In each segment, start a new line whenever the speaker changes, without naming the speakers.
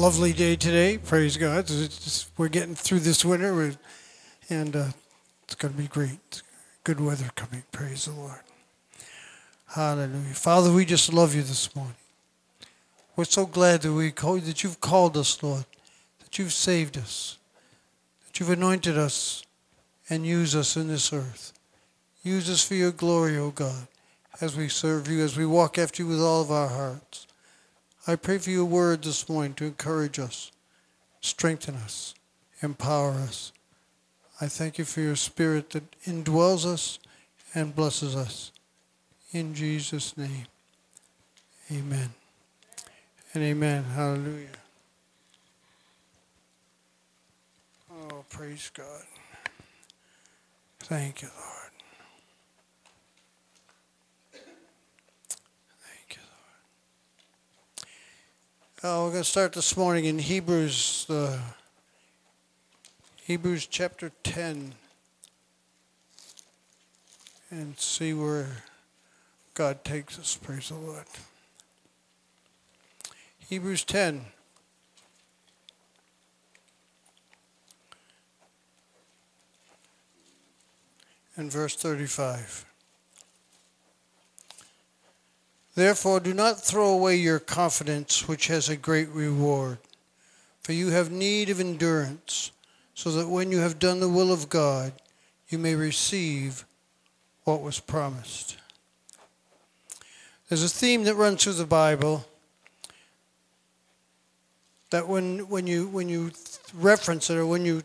Lovely day today. Praise God. Just, we're getting through this winter, and uh, it's going to be great. Good weather coming. Praise the Lord. Hallelujah. Father, we just love you this morning. We're so glad that we call, that you've called us, Lord, that you've saved us, that you've anointed us and used us in this earth. Use us for your glory, O God, as we serve you, as we walk after you with all of our hearts. I pray for your word this morning to encourage us, strengthen us, empower us. I thank you for your spirit that indwells us and blesses us. In Jesus' name, amen. And amen. Hallelujah. Oh, praise God. Thank you, Lord. Uh, we're going to start this morning in Hebrews, Hebrews chapter 10, and see where God takes us. Praise the Lord. Hebrews 10. And verse 35. Therefore, do not throw away your confidence, which has a great reward. For you have need of endurance, so that when you have done the will of God, you may receive what was promised. There's a theme that runs through the Bible that when, when, you, when you reference it or when you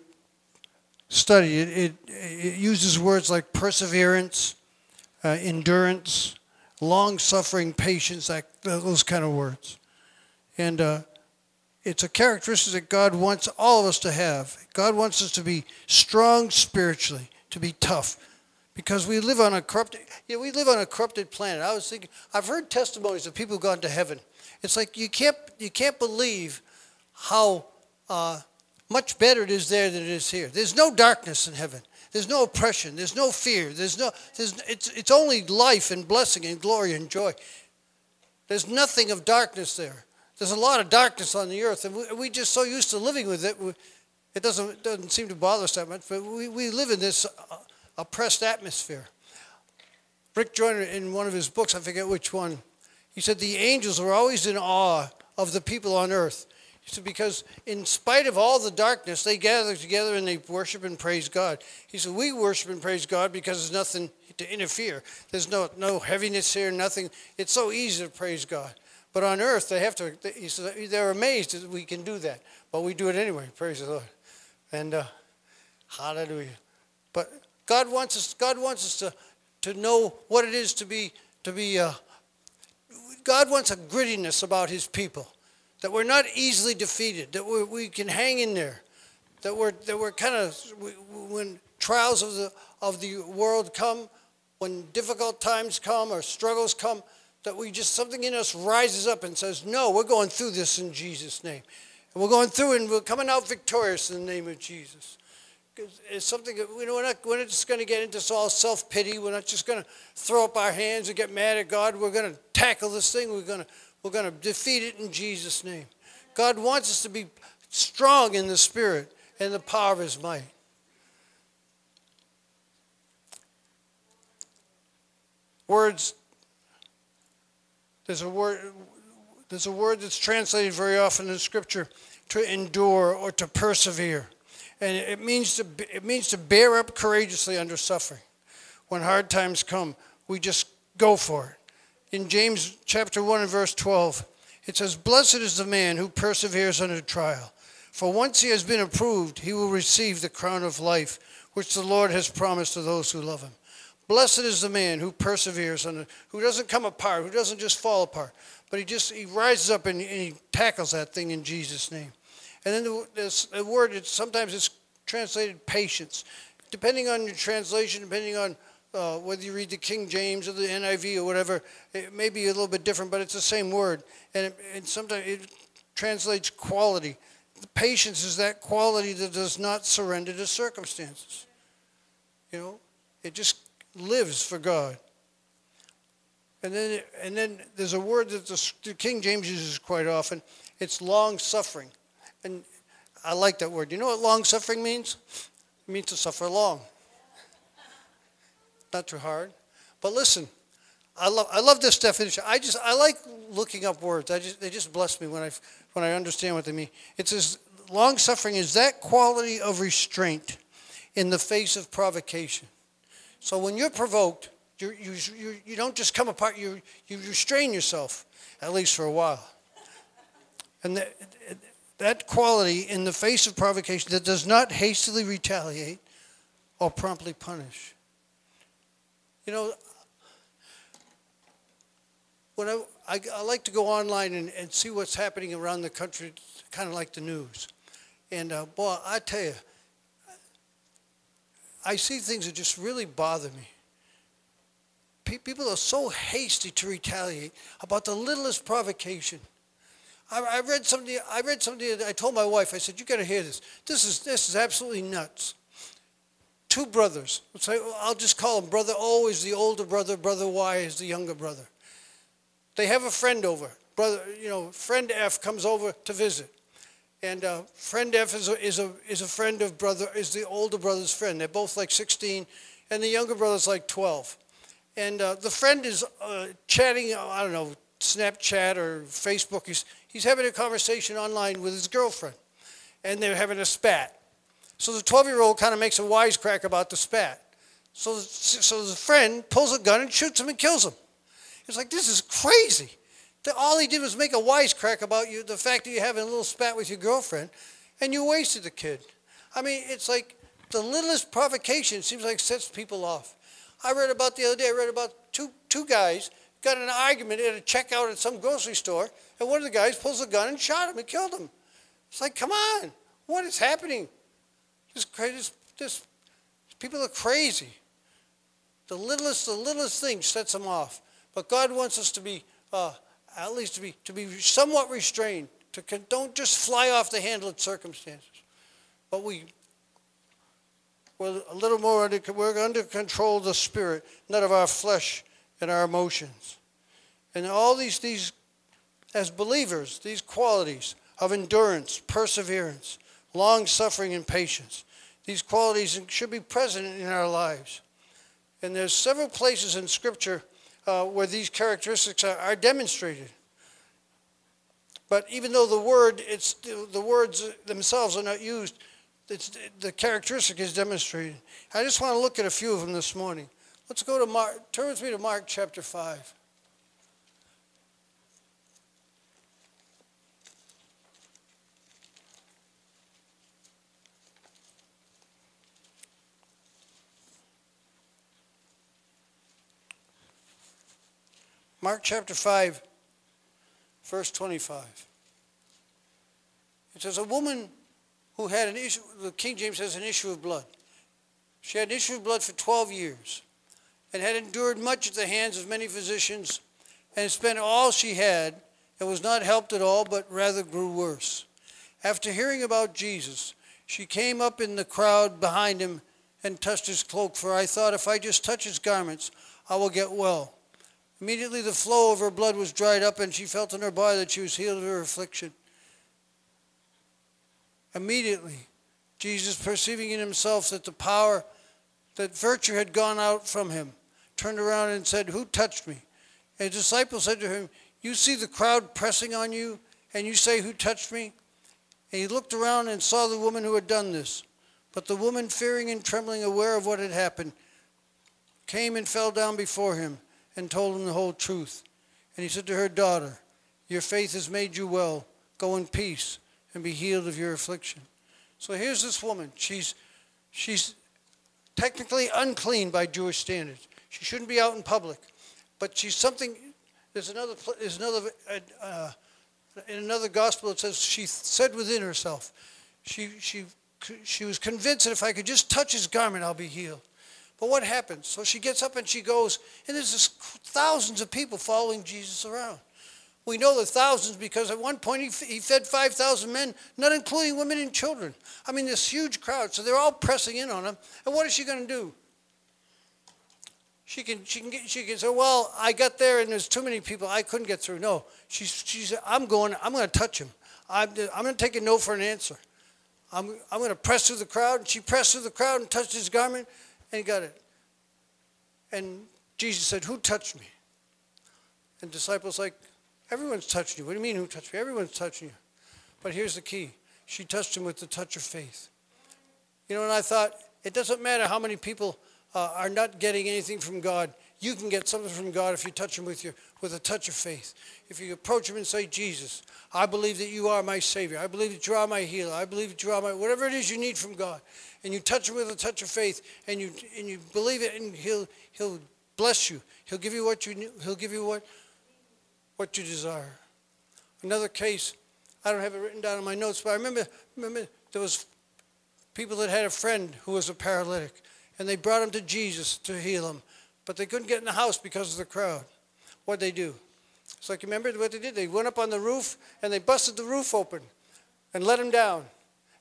study it, it, it uses words like perseverance, uh, endurance, long suffering, patience, that, those kind of words. And uh, it's a characteristic that God wants all of us to have. God wants us to be strong spiritually, to be tough, because we live on a corrupted. Yeah, we live on a corrupted planet. I was thinking, I've heard testimonies of people gone to heaven. It's like you can't you can't believe how uh, much better it is there than it is here. There's no darkness in heaven. There's no oppression. There's no fear. There's no, there's, it's, it's only life and blessing and glory and joy. There's nothing of darkness there. There's a lot of darkness on the earth, and we, we just so used to living with it, we, it doesn't, doesn't seem to bother us that much, but we, we live in this uh, oppressed atmosphere. Rick Joyner, in one of his books, I forget which one, he said the angels were always in awe of the people on earth he said, because in spite of all the darkness, they gather together and they worship and praise God. He said, we worship and praise God because there's nothing to interfere. There's no, no heaviness here, nothing. It's so easy to praise God. But on earth, they have to, he said, they're amazed that we can do that. But we do it anyway, praise the Lord. And uh, hallelujah. But God wants us, God wants us to, to know what it is to be, to be, uh, God wants a grittiness about his people that we're not easily defeated, that we we can hang in there, that we're, that we're kind of, when trials of the, of the world come, when difficult times come or struggles come, that we just, something in us rises up and says, no, we're going through this in Jesus' name. And we're going through and we're coming out victorious in the name of Jesus. It's something that you know, we're not, we're not just going to get into all self pity. We're not just going to throw up our hands and get mad at God. We're going to tackle this thing. We're going to we're going to defeat it in Jesus' name. God wants us to be strong in the Spirit and the power of His might. Words, there's a word, there's a word that's translated very often in Scripture to endure or to persevere. And it means to, it means to bear up courageously under suffering. When hard times come, we just go for it in James chapter 1 and verse 12, it says, Blessed is the man who perseveres under trial. For once he has been approved, he will receive the crown of life, which the Lord has promised to those who love him. Blessed is the man who perseveres under, who doesn't come apart, who doesn't just fall apart, but he just he rises up and, and he tackles that thing in Jesus' name. And then the, there's a word, it's, sometimes it's translated patience. Depending on your translation, depending on uh, whether you read the King James or the NIV or whatever, it may be a little bit different, but it's the same word. And, it, and sometimes it translates quality. The patience is that quality that does not surrender to circumstances. You know, it just lives for God. And then, and then there's a word that the, the King James uses quite often. It's long suffering. And I like that word. You know what long suffering means? It means to suffer long. Not too hard. But listen, I love, I love this definition. I just I like looking up words. I just they just bless me when I when I understand what they mean. It says long suffering is that quality of restraint in the face of provocation. So when you're provoked, you you you, you don't just come apart. You you restrain yourself at least for a while. And that, that quality in the face of provocation that does not hastily retaliate or promptly punish. You know, when I, I, I, like to go online and, and see what's happening around the country, kind of like the news. And uh, boy, I tell you, I see things that just really bother me. People are so hasty to retaliate about the littlest provocation. I, I read something. I read something. I told my wife. I said, "You got to hear this. This is this is absolutely nuts." Two brothers. I'll just call them brother O is the older brother. Brother Y is the younger brother. They have a friend over. Brother, you know, friend F comes over to visit. And uh, friend F is a, is, a, is a friend of brother, is the older brother's friend. They're both like 16, and the younger brother's like 12. And uh, the friend is uh, chatting, uh, I don't know, Snapchat or Facebook. He's, he's having a conversation online with his girlfriend, and they're having a spat. So the 12 year old kind of makes a wisecrack about the spat. So, so the friend pulls a gun and shoots him and kills him. It's like, this is crazy. All he did was make a wisecrack about you, the fact that you're having a little spat with your girlfriend, and you wasted the kid. I mean, it's like the littlest provocation seems like sets people off. I read about the other day, I read about two, two guys got an argument at a checkout at some grocery store, and one of the guys pulls a gun and shot him and killed him. It's like, come on, what is happening? This, this, this people are crazy. The littlest, the littlest thing sets them off. But God wants us to be, uh, at least to be, to be somewhat restrained. To don't just fly off the handle of circumstances. But we, we're a little more under, we're under control of the spirit, not of our flesh and our emotions. And all these, these, as believers, these qualities of endurance, perseverance, long suffering, and patience, these qualities should be present in our lives. And there's several places in Scripture uh, where these characteristics are, are, demonstrated. But even though the word, it's the words themselves are not used, the characteristic is demonstrated. I just want to look at a few of them this morning. Let's go to Mark. Turn with me to Mark chapter five. Mark chapter 5, verse 25. It says, A woman who had an issue, the King James says, an issue of blood. She had an issue of blood for 12 years and had endured much at the hands of many physicians and spent all she had and was not helped at all, but rather grew worse. After hearing about Jesus, she came up in the crowd behind him and touched his cloak, for I thought, if I just touch his garments, I will get well. Immediately the flow of her blood was dried up, and she felt in her body that she was healed of her affliction. Immediately, Jesus, perceiving in himself that the power, that virtue had gone out from him, turned around and said, Who touched me? And his disciples said to him, You see the crowd pressing on you, and you say, Who touched me? And he looked around and saw the woman who had done this. But the woman, fearing and trembling, aware of what had happened, came and fell down before him and told him the whole truth. And he said to her, Daughter, your faith has made you well. Go in peace and be healed of your affliction. So here's this woman. She's, she's technically unclean by Jewish standards. She shouldn't be out in public. But she's something, there's another, there's another uh, uh, In another gospel, it says she said within herself, she, she, she was convinced that if I could just touch his garment, I'll be healed. But what happens? So she gets up and she goes, and there's this thousands of people following Jesus around. We know the thousands because at one point he, fed 5,000 men, not including women and children. I mean, this huge crowd. So they're all pressing in on him. And what is she going to do? She can, she can, get, she can say, well, I got there and there's too many people. I couldn't get through. No, she, she said, I'm going, I'm going to touch him. I'm, I'm going to take a no for an answer. I'm, I'm going to press through the crowd. And she pressed through the crowd and touched his garment and he got it. And Jesus said, who touched me? And disciples like, everyone's touching you. What do you mean who touched me? Everyone's touching you. But here's the key. She touched him with the touch of faith. You know, and I thought, it doesn't matter how many people uh, are not getting anything from God, you can get something from God if you touch Him with your with a touch of faith. If you approach Him and say, Jesus, I believe that you are my Savior. I believe that you are my healer. I believe that you are my whatever it is you need from God, and you touch Him with a touch of faith, and you and you believe it, and He'll He'll bless you. He'll give you what you He'll give you what what you desire. Another case, I don't have it written down in my notes, but I remember remember there was people that had a friend who was a paralytic and they brought him to Jesus to heal him. But they couldn't get in the house because of the crowd. What'd they do? It's like, remember what they did? They went up on the roof and they busted the roof open and let them down.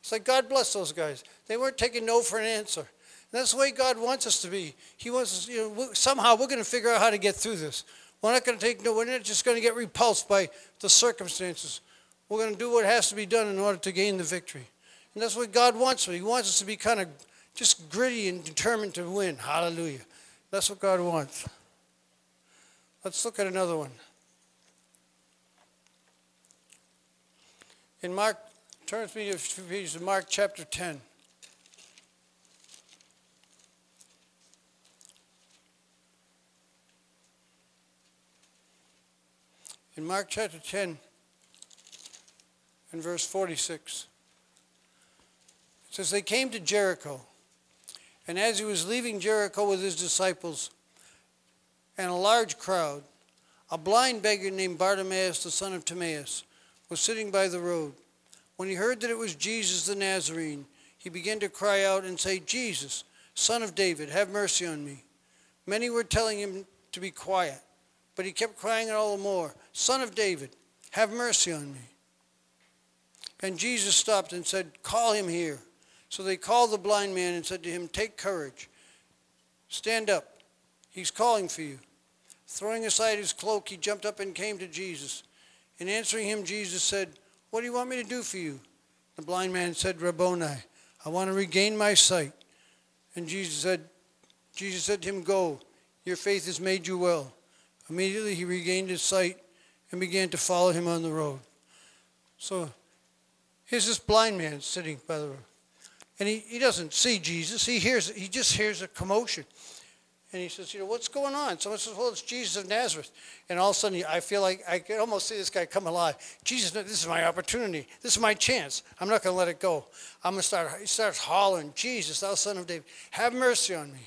It's like, God bless those guys. They weren't taking no for an answer. And that's the way God wants us to be. He wants us, you know, somehow we're going to figure out how to get through this. We're not going to take no, we're not just going to get repulsed by the circumstances. We're going to do what has to be done in order to gain the victory. And that's what God wants. He wants us to be kind of just gritty and determined to win. Hallelujah. That's what God wants. Let's look at another one. In Mark, turn with me to Mark chapter 10. In Mark chapter 10 and verse 46, it says, They came to Jericho. And as he was leaving Jericho with his disciples and a large crowd, a blind beggar named Bartimaeus, the son of Timaeus, was sitting by the road. When he heard that it was Jesus the Nazarene, he began to cry out and say, Jesus, son of David, have mercy on me. Many were telling him to be quiet, but he kept crying all the more, Son of David, have mercy on me. And Jesus stopped and said, Call him here. So they called the blind man and said to him, Take courage. Stand up. He's calling for you. Throwing aside his cloak, he jumped up and came to Jesus. In answering him, Jesus said, What do you want me to do for you? The blind man said, Rabboni, I want to regain my sight. And Jesus said, Jesus said to him, Go, your faith has made you well. Immediately he regained his sight and began to follow him on the road. So here's this blind man sitting by the road and he, he doesn't see Jesus. He hears he just hears a commotion. And he says, you know, what's going on? Someone says, well, it's Jesus of Nazareth. And all of a sudden, I feel like I can almost see this guy come alive. Jesus, this is my opportunity. This is my chance. I'm not going to let it go. I'm going to start, he starts hollering, Jesus, thou son of David, have mercy on me.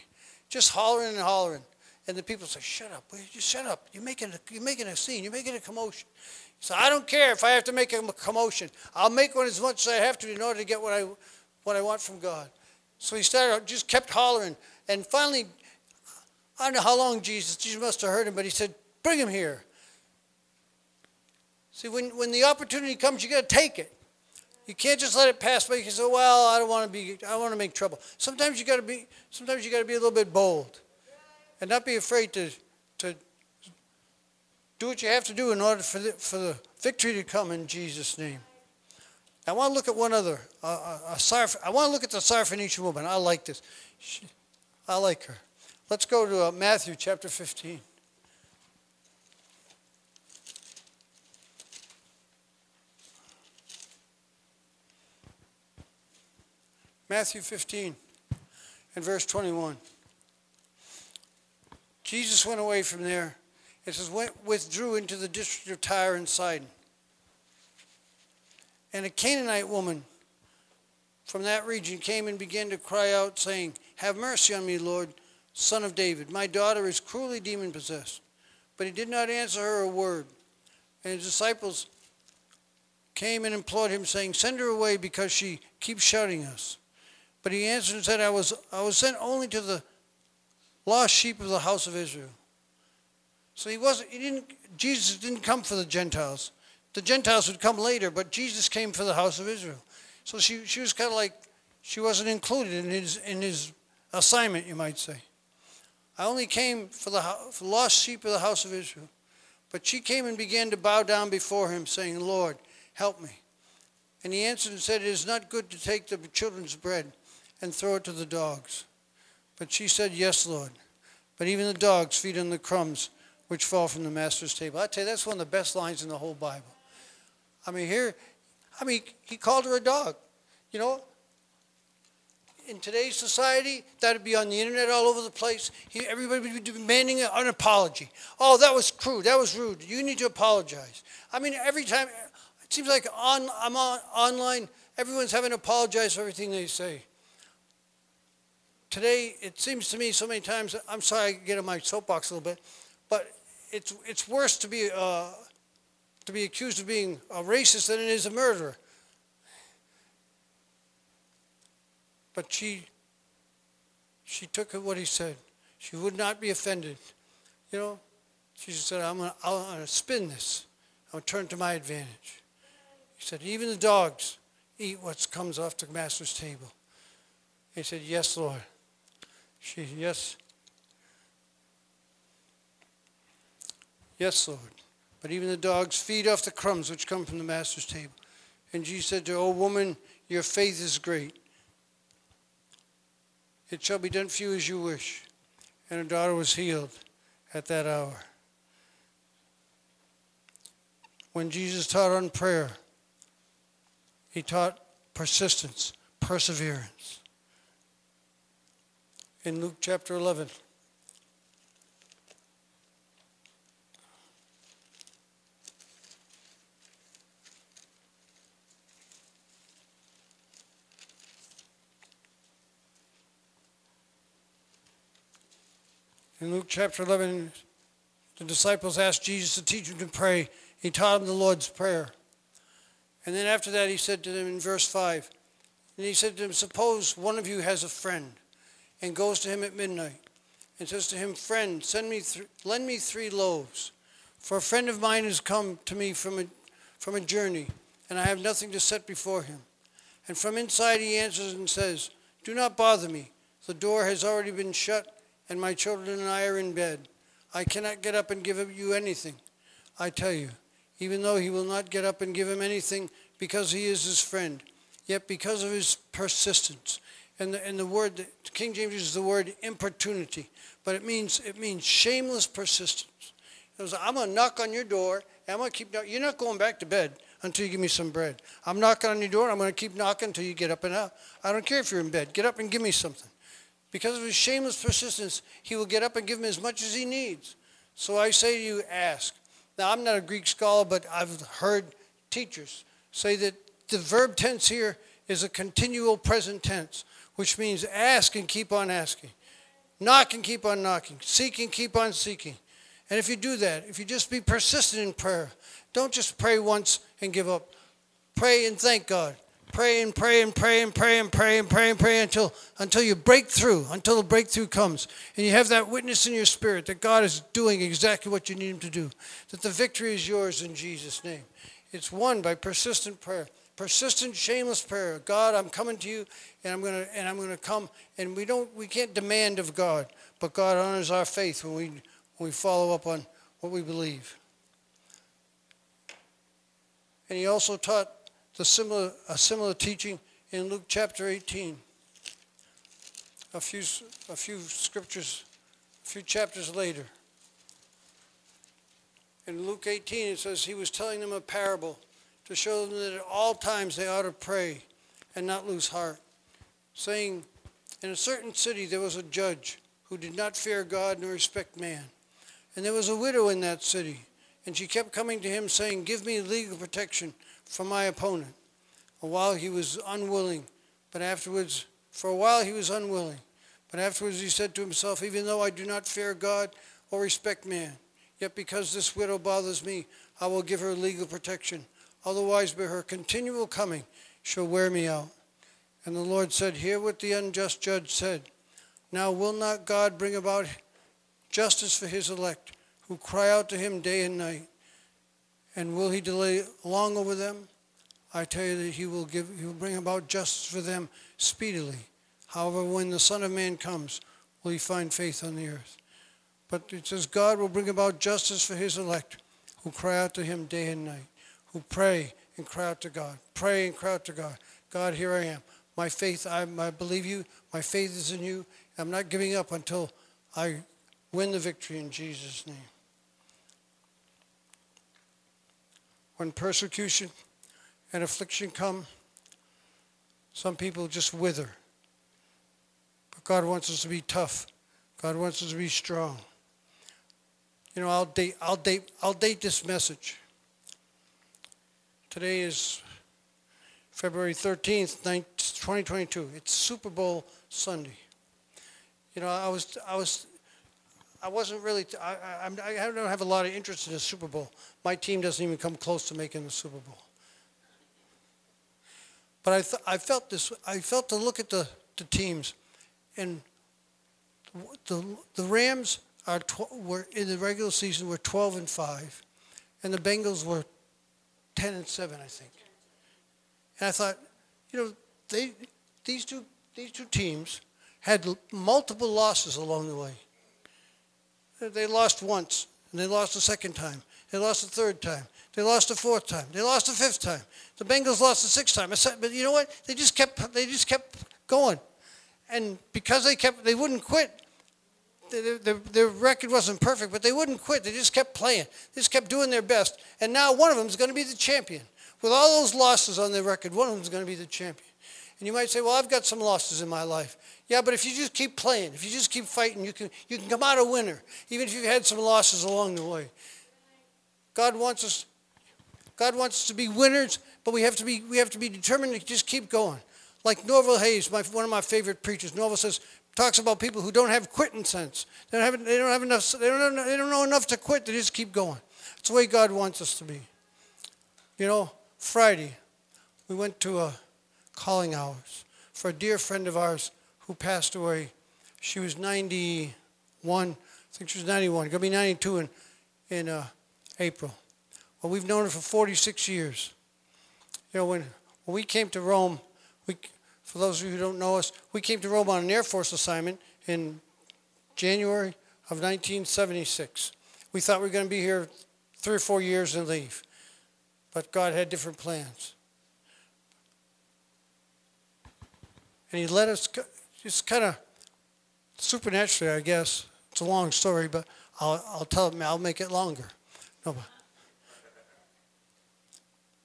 Just hollering and hollering. And the people say, shut up. Just shut up. You're making, a, you're making a scene. You're making a commotion. So I don't care if I have to make a commotion. I'll make one as much as I have to in order to get what I what I want from God. So he started, just kept hollering. And finally, I don't know how long Jesus, Jesus must have heard him, but he said, Bring him here. See, when, when the opportunity comes, you got to take it. You can't just let it pass by. You can say, "Well, I don't want to be. I want to make trouble." Sometimes you got to be. Sometimes you got to be a little bit bold, and not be afraid to to do what you have to do in order for the, for the victory to come in Jesus' name. I want to look at one other. Uh, a, a I want to look at the Syrophoenician woman. I like this. She, I like her. Let's go to uh, Matthew chapter 15. Matthew 15 and verse 21. Jesus went away from there. It says, went, withdrew into the district of Tyre and Sidon. And a Canaanite woman from that region came and began to cry out, saying, Have mercy on me, Lord, son of David. My daughter is cruelly demon possessed. But he did not answer her a word. And his disciples came and implored him, saying, Send her away because she keeps shouting us. But he answered and said, I was, I was sent only to the lost sheep of the house of Israel. So he wasn't, he didn't, Jesus didn't come for the Gentiles. The Gentiles would come later, but Jesus came for the house of Israel. So she, she was kind of like, she wasn't included in his, in his assignment, you might say. I only came for the, for the lost sheep of the house of Israel. But she came and began to bow down before him, saying, Lord, help me. And he answered and said, It is not good to take the children's bread and throw it to the dogs. But she said, Yes, Lord. But even the dogs feed on the crumbs which fall from the master's table. I tell you, that's one of the best lines in the whole Bible. I mean, here, I mean, he called her a dog. You know, in today's society, that'd be on the internet all over the place. He, everybody would be demanding an apology. Oh, that was crude. That was rude. You need to apologize. I mean, every time, it seems like on, I'm on, online, everyone's having to apologize for everything they say. Today, it seems to me so many times, I'm sorry I get on my soapbox a little bit, but it's, it's worse to be, uh, to be accused of being a racist than it is a murderer. But she, she took what he said. She would not be offended. You know, she said, I'm going to spin this. I'll turn to my advantage. He said, even the dogs eat what comes off the master's table. He said, yes, Lord. She, yes. Yes, Lord. But even the dogs feed off the crumbs which come from the master's table. And Jesus said to her, O woman, your faith is great. It shall be done for you as you wish. And her daughter was healed at that hour. When Jesus taught on prayer, he taught persistence, perseverance. In Luke chapter 11, In Luke chapter 11, the disciples asked Jesus to teach them to pray. He taught them the Lord's Prayer. And then after that, he said to them in verse 5, and he said to them, Suppose one of you has a friend and goes to him at midnight and says to him, Friend, send me th- lend me three loaves. For a friend of mine has come to me from a, from a journey, and I have nothing to set before him. And from inside he answers and says, Do not bother me. The door has already been shut and my children and I are in bed. I cannot get up and give you anything. I tell you, even though he will not get up and give him anything because he is his friend, yet because of his persistence. And the, and the word, King James uses the word importunity, but it means, it means shameless persistence. It was, I'm going to knock on your door, and I'm going to keep knocking. You're not going back to bed until you give me some bread. I'm knocking on your door, I'm going to keep knocking until you get up and out. I don't care if you're in bed. Get up and give me something. Because of his shameless persistence, he will get up and give him as much as he needs. So I say to you, ask. Now, I'm not a Greek scholar, but I've heard teachers say that the verb tense here is a continual present tense, which means ask and keep on asking, knock and keep on knocking, seek and keep on seeking. And if you do that, if you just be persistent in prayer, don't just pray once and give up. Pray and thank God pray and pray and pray and pray and pray and pray and pray until until you break through, until the breakthrough comes. And you have that witness in your spirit that God is doing exactly what you need him to do. That the victory is yours in Jesus' name. It's won by persistent prayer. Persistent, shameless prayer. God, I'm coming to you and I'm gonna and I'm gonna come and we don't we can't demand of God, but God honors our faith when we when we follow up on what we believe. And he also taught the similar, a similar teaching in Luke chapter 18. A few, a few scriptures, a few chapters later. In Luke 18, it says he was telling them a parable to show them that at all times they ought to pray and not lose heart, saying, In a certain city there was a judge who did not fear God nor respect man. And there was a widow in that city, and she kept coming to him saying, Give me legal protection from my opponent. A while he was unwilling, but afterwards, for a while he was unwilling. But afterwards he said to himself, Even though I do not fear God or respect man, yet because this widow bothers me, I will give her legal protection Otherwise, by her continual coming, she'll wear me out. And the Lord said, Hear what the unjust judge said. Now will not God bring about justice for his elect, who cry out to him day and night? And will he delay long over them? I tell you that he will give he will bring about justice for them speedily. However, when the Son of Man comes, will he find faith on the earth? But it says God will bring about justice for his elect, who cry out to him day and night, who pray and cry out to God. Pray and cry out to God. God, here I am. My faith, I, I believe you. My faith is in you. I'm not giving up until I win the victory in Jesus' name. When persecution and affliction come, some people just wither. But God wants us to be tough. God wants us to be strong. You know, I'll date, I'll date, I'll date this message. Today is February 13th, 2022. It's Super Bowl Sunday. You know, I was, I was, I wasn't really, I, I, I don't have a lot of interest in the Super Bowl. My team doesn't even come close to making the Super Bowl. But I, th- I felt this, I felt to look at the, the teams, and the, the Rams are tw- were in the regular season were 12 and 5, and the Bengals were 10 and 7, I think. And I thought, you know, they, these, two, these two teams had multiple losses along the way. They lost once, and they lost a second time. They lost a third time. They lost a fourth time. They lost a fifth time. The Bengals lost a sixth time. But you know what? They just kept. They just kept going, and because they kept, they wouldn't quit. Their, their, record wasn't perfect, but they wouldn't quit. They just kept playing. They just kept doing their best. And now one of them is going to be the champion. With all those losses on their record, one of them is going to be the champion. And you might say, well, I've got some losses in my life. Yeah, but if you just keep playing, if you just keep fighting, you can, you can come out a winner, even if you've had some losses along the way. God wants us, God wants us to be winners, but we have to be, we have to be determined to just keep going. Like Norval Hayes, my, one of my favorite preachers, Norval says, talks about people who don't have quitting sense. They don't have, they don't have enough, they don't, know, they don't know enough to quit, they just keep going. It's the way God wants us to be. You know, Friday, we went to a calling hours for a dear friend of ours who passed away. She was 91, I think she was 91, going to be 92 in, in uh, April. Well, we've known her for 46 years. You know, when, when we came to Rome, we, for those of you who don't know us, we came to Rome on an Air Force assignment in January of 1976. We thought we were going to be here three or four years and leave, but God had different plans. And He let us just kind of supernaturally, I guess. It's a long story, but I'll, I'll tell it, I'll make it longer. No, but,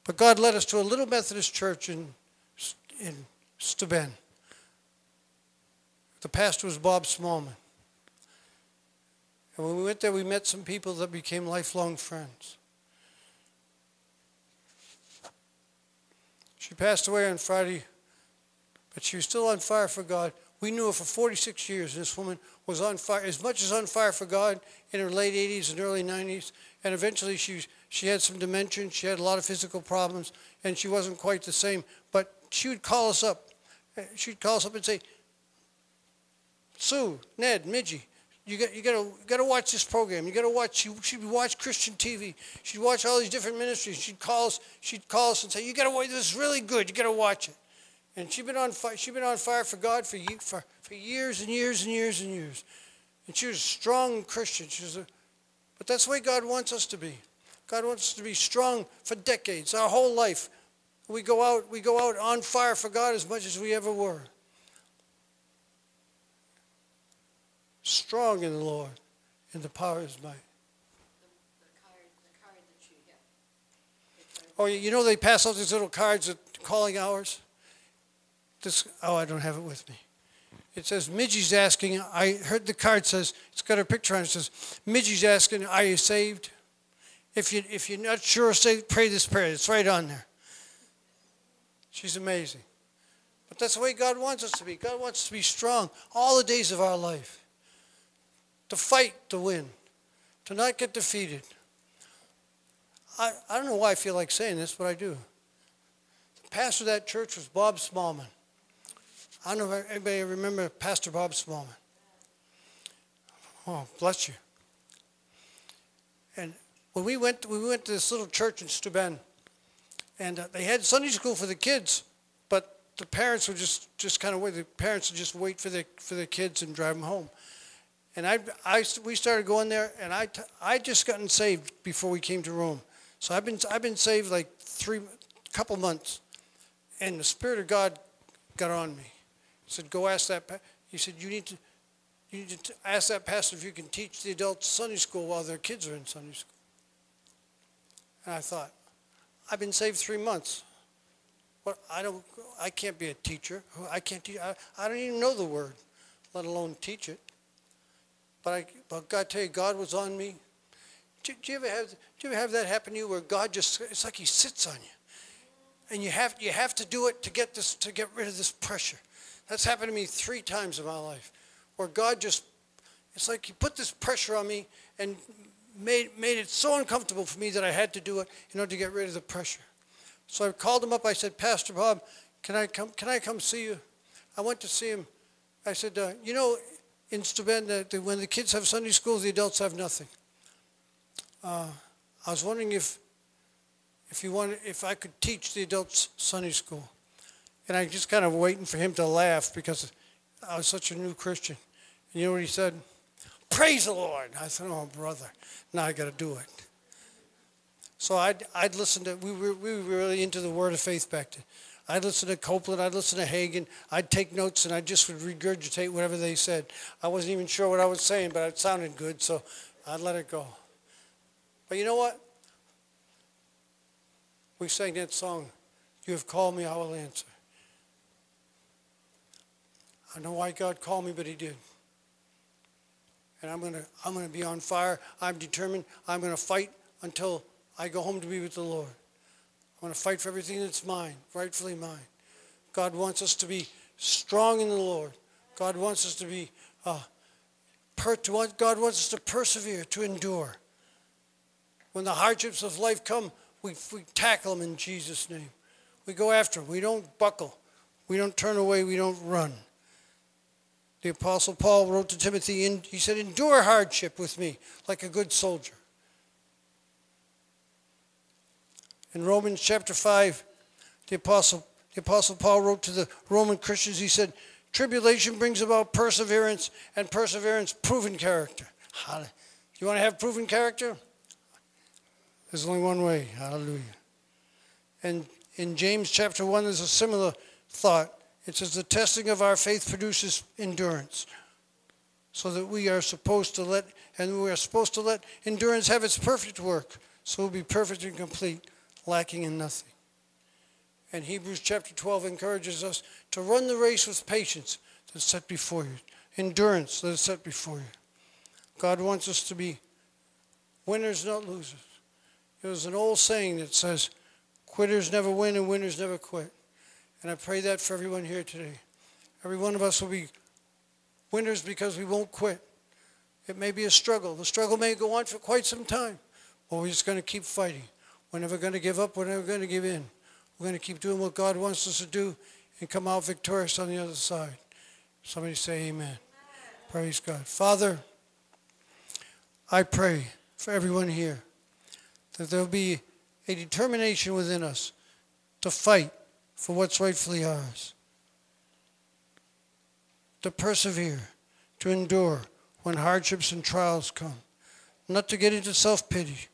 but God led us to a little Methodist church in, in Steuben. The pastor was Bob Smallman. And when we went there, we met some people that became lifelong friends. She passed away on Friday, but she was still on fire for God. We knew her for 46 years. This woman was on fire, as much as on fire for God in her late 80s and early 90s. And eventually she, she had some dementia. She had a lot of physical problems, and she wasn't quite the same. But she would call us up. She'd call us up and say, Sue, Ned, Midgie, you got you got to got to watch this program. You got to watch. She, she'd watch Christian TV. She'd watch all these different ministries. She'd call us. She'd call us and say, "You got to watch. This is really good. You got to watch it." And she'd been on fire, she'd been on fire for God for, for, for years and years and years and years. And she was a strong Christian. She was a, but that's the way God wants us to be. God wants us to be strong for decades, our whole life. We go out, we go out on fire for God as much as we ever were. Strong in the Lord, in the power of his might. Oh, you know they pass out these little cards at calling hours? This, oh, I don't have it with me. It says, Midgie's asking, I heard the card says, it's got a picture on it, it says, Midgie's asking, are you saved? If, you, if you're not sure, say, pray this prayer. It's right on there. She's amazing. But that's the way God wants us to be. God wants us to be strong all the days of our life. To fight to win. To not get defeated. I, I don't know why I feel like saying this, but I do. The pastor of that church was Bob Smallman. I don't know if anybody remember Pastor Bob Smallman. Oh, bless you. And when we went, we went to this little church in Steuben, and uh, they had Sunday school for the kids, but the parents would just, just kind of wait. The parents would just wait for the for the kids and drive them home. And I, I, we started going there, and I, I just gotten saved before we came to Rome. So I've been, I've been saved like three, couple months, and the Spirit of God got on me. Said, "Go ask that." He said, "You need to, you need to ask that pastor if you can teach the adults Sunday school while their kids are in Sunday school." And I thought, I've been saved three months. What I don't, I can't be a teacher. I can't teach. I, I don't even know the word, let alone teach it. But I, but God, tell you, God was on me. Do, do, you ever have, do you ever have that happen to you where God just, it's like He sits on you, and you have, you have to do it to get this, to get rid of this pressure. That's happened to me three times in my life, where God just, it's like He put this pressure on me and made made it so uncomfortable for me that I had to do it in order to get rid of the pressure. So I called him up. I said, Pastor Bob, can I come? Can I come see you? I went to see him. I said, uh, you know, in Steuben, that when the kids have Sunday school, the adults have nothing. Uh, I was wondering if, if you wanted, if I could teach the adults Sunday school, and I just kind of waiting for him to laugh because I was such a new Christian. And you know what he said? Praise the Lord. I said, Oh, brother, now I got to do it. So I'd, I'd listen to, we were, we were really into the Word of Faith back then. I'd listen to Copeland, I'd listen to Hagin, I'd take notes and I just would regurgitate whatever they said. I wasn't even sure what I was saying, but it sounded good, so I'd let it go. But you know what? We sang that song, You Have Called Me, I Will Answer. I know why God called me, but He did. And I'm going to I'm going to be on fire. I'm determined. I'm going to fight until I go home to be with the Lord. I want to fight for everything that's mine, rightfully mine. God wants us to be strong in the Lord. God wants us to be, uh, per- to, God wants us to persevere, to endure. When the hardships of life come, we, we tackle them in Jesus' name. We go after them. We don't buckle. We don't turn away. We don't run. The Apostle Paul wrote to Timothy, and he said, Endure hardship with me like a good soldier. In Romans chapter 5, the Apostle, the Apostle Paul wrote to the Roman Christians, he said, Tribulation brings about perseverance, and perseverance, proven character. You want to have proven character? There's only one way. Hallelujah. And in James chapter 1, there's a similar thought. It says, The testing of our faith produces endurance. So that we are supposed to let, and we are supposed to let endurance have its perfect work, so we'll be perfect and complete, lacking in nothing. And Hebrews chapter 12 encourages us to run the race with patience that's set before you, endurance that is set before you. God wants us to be winners, not losers. There's an old saying that says, quitters never win and winners never quit. And I pray that for everyone here today. Every one of us will be winners because we won't quit. It may be a struggle. The struggle may go on for quite some time, but we're just going to keep fighting. We're never going to give up. We're never going to give in. We're going to keep doing what God wants us to do and come out victorious on the other side. Somebody say amen. amen. Praise God. Father, I pray for everyone here that there'll be a determination within us to fight for what's rightfully ours, to persevere, to endure when hardships and trials come, not to get into self pity,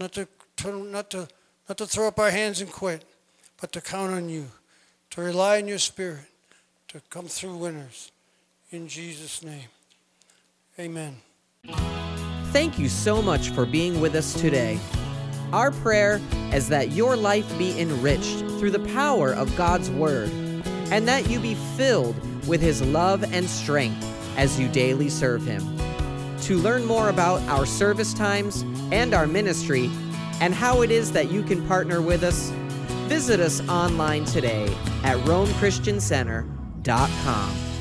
not to, to, not, to, not to throw up our hands and quit, but to count on you, to rely on your spirit, to come through winners. In Jesus' name, amen.
Thank you so much for being with us today. Our prayer is that your life be enriched through the power of God's Word, and that you be filled with His love and strength as you daily serve Him. To learn more about our service times and our ministry, and how it is that you can partner with us, visit us online today at RomeChristianCenter.com.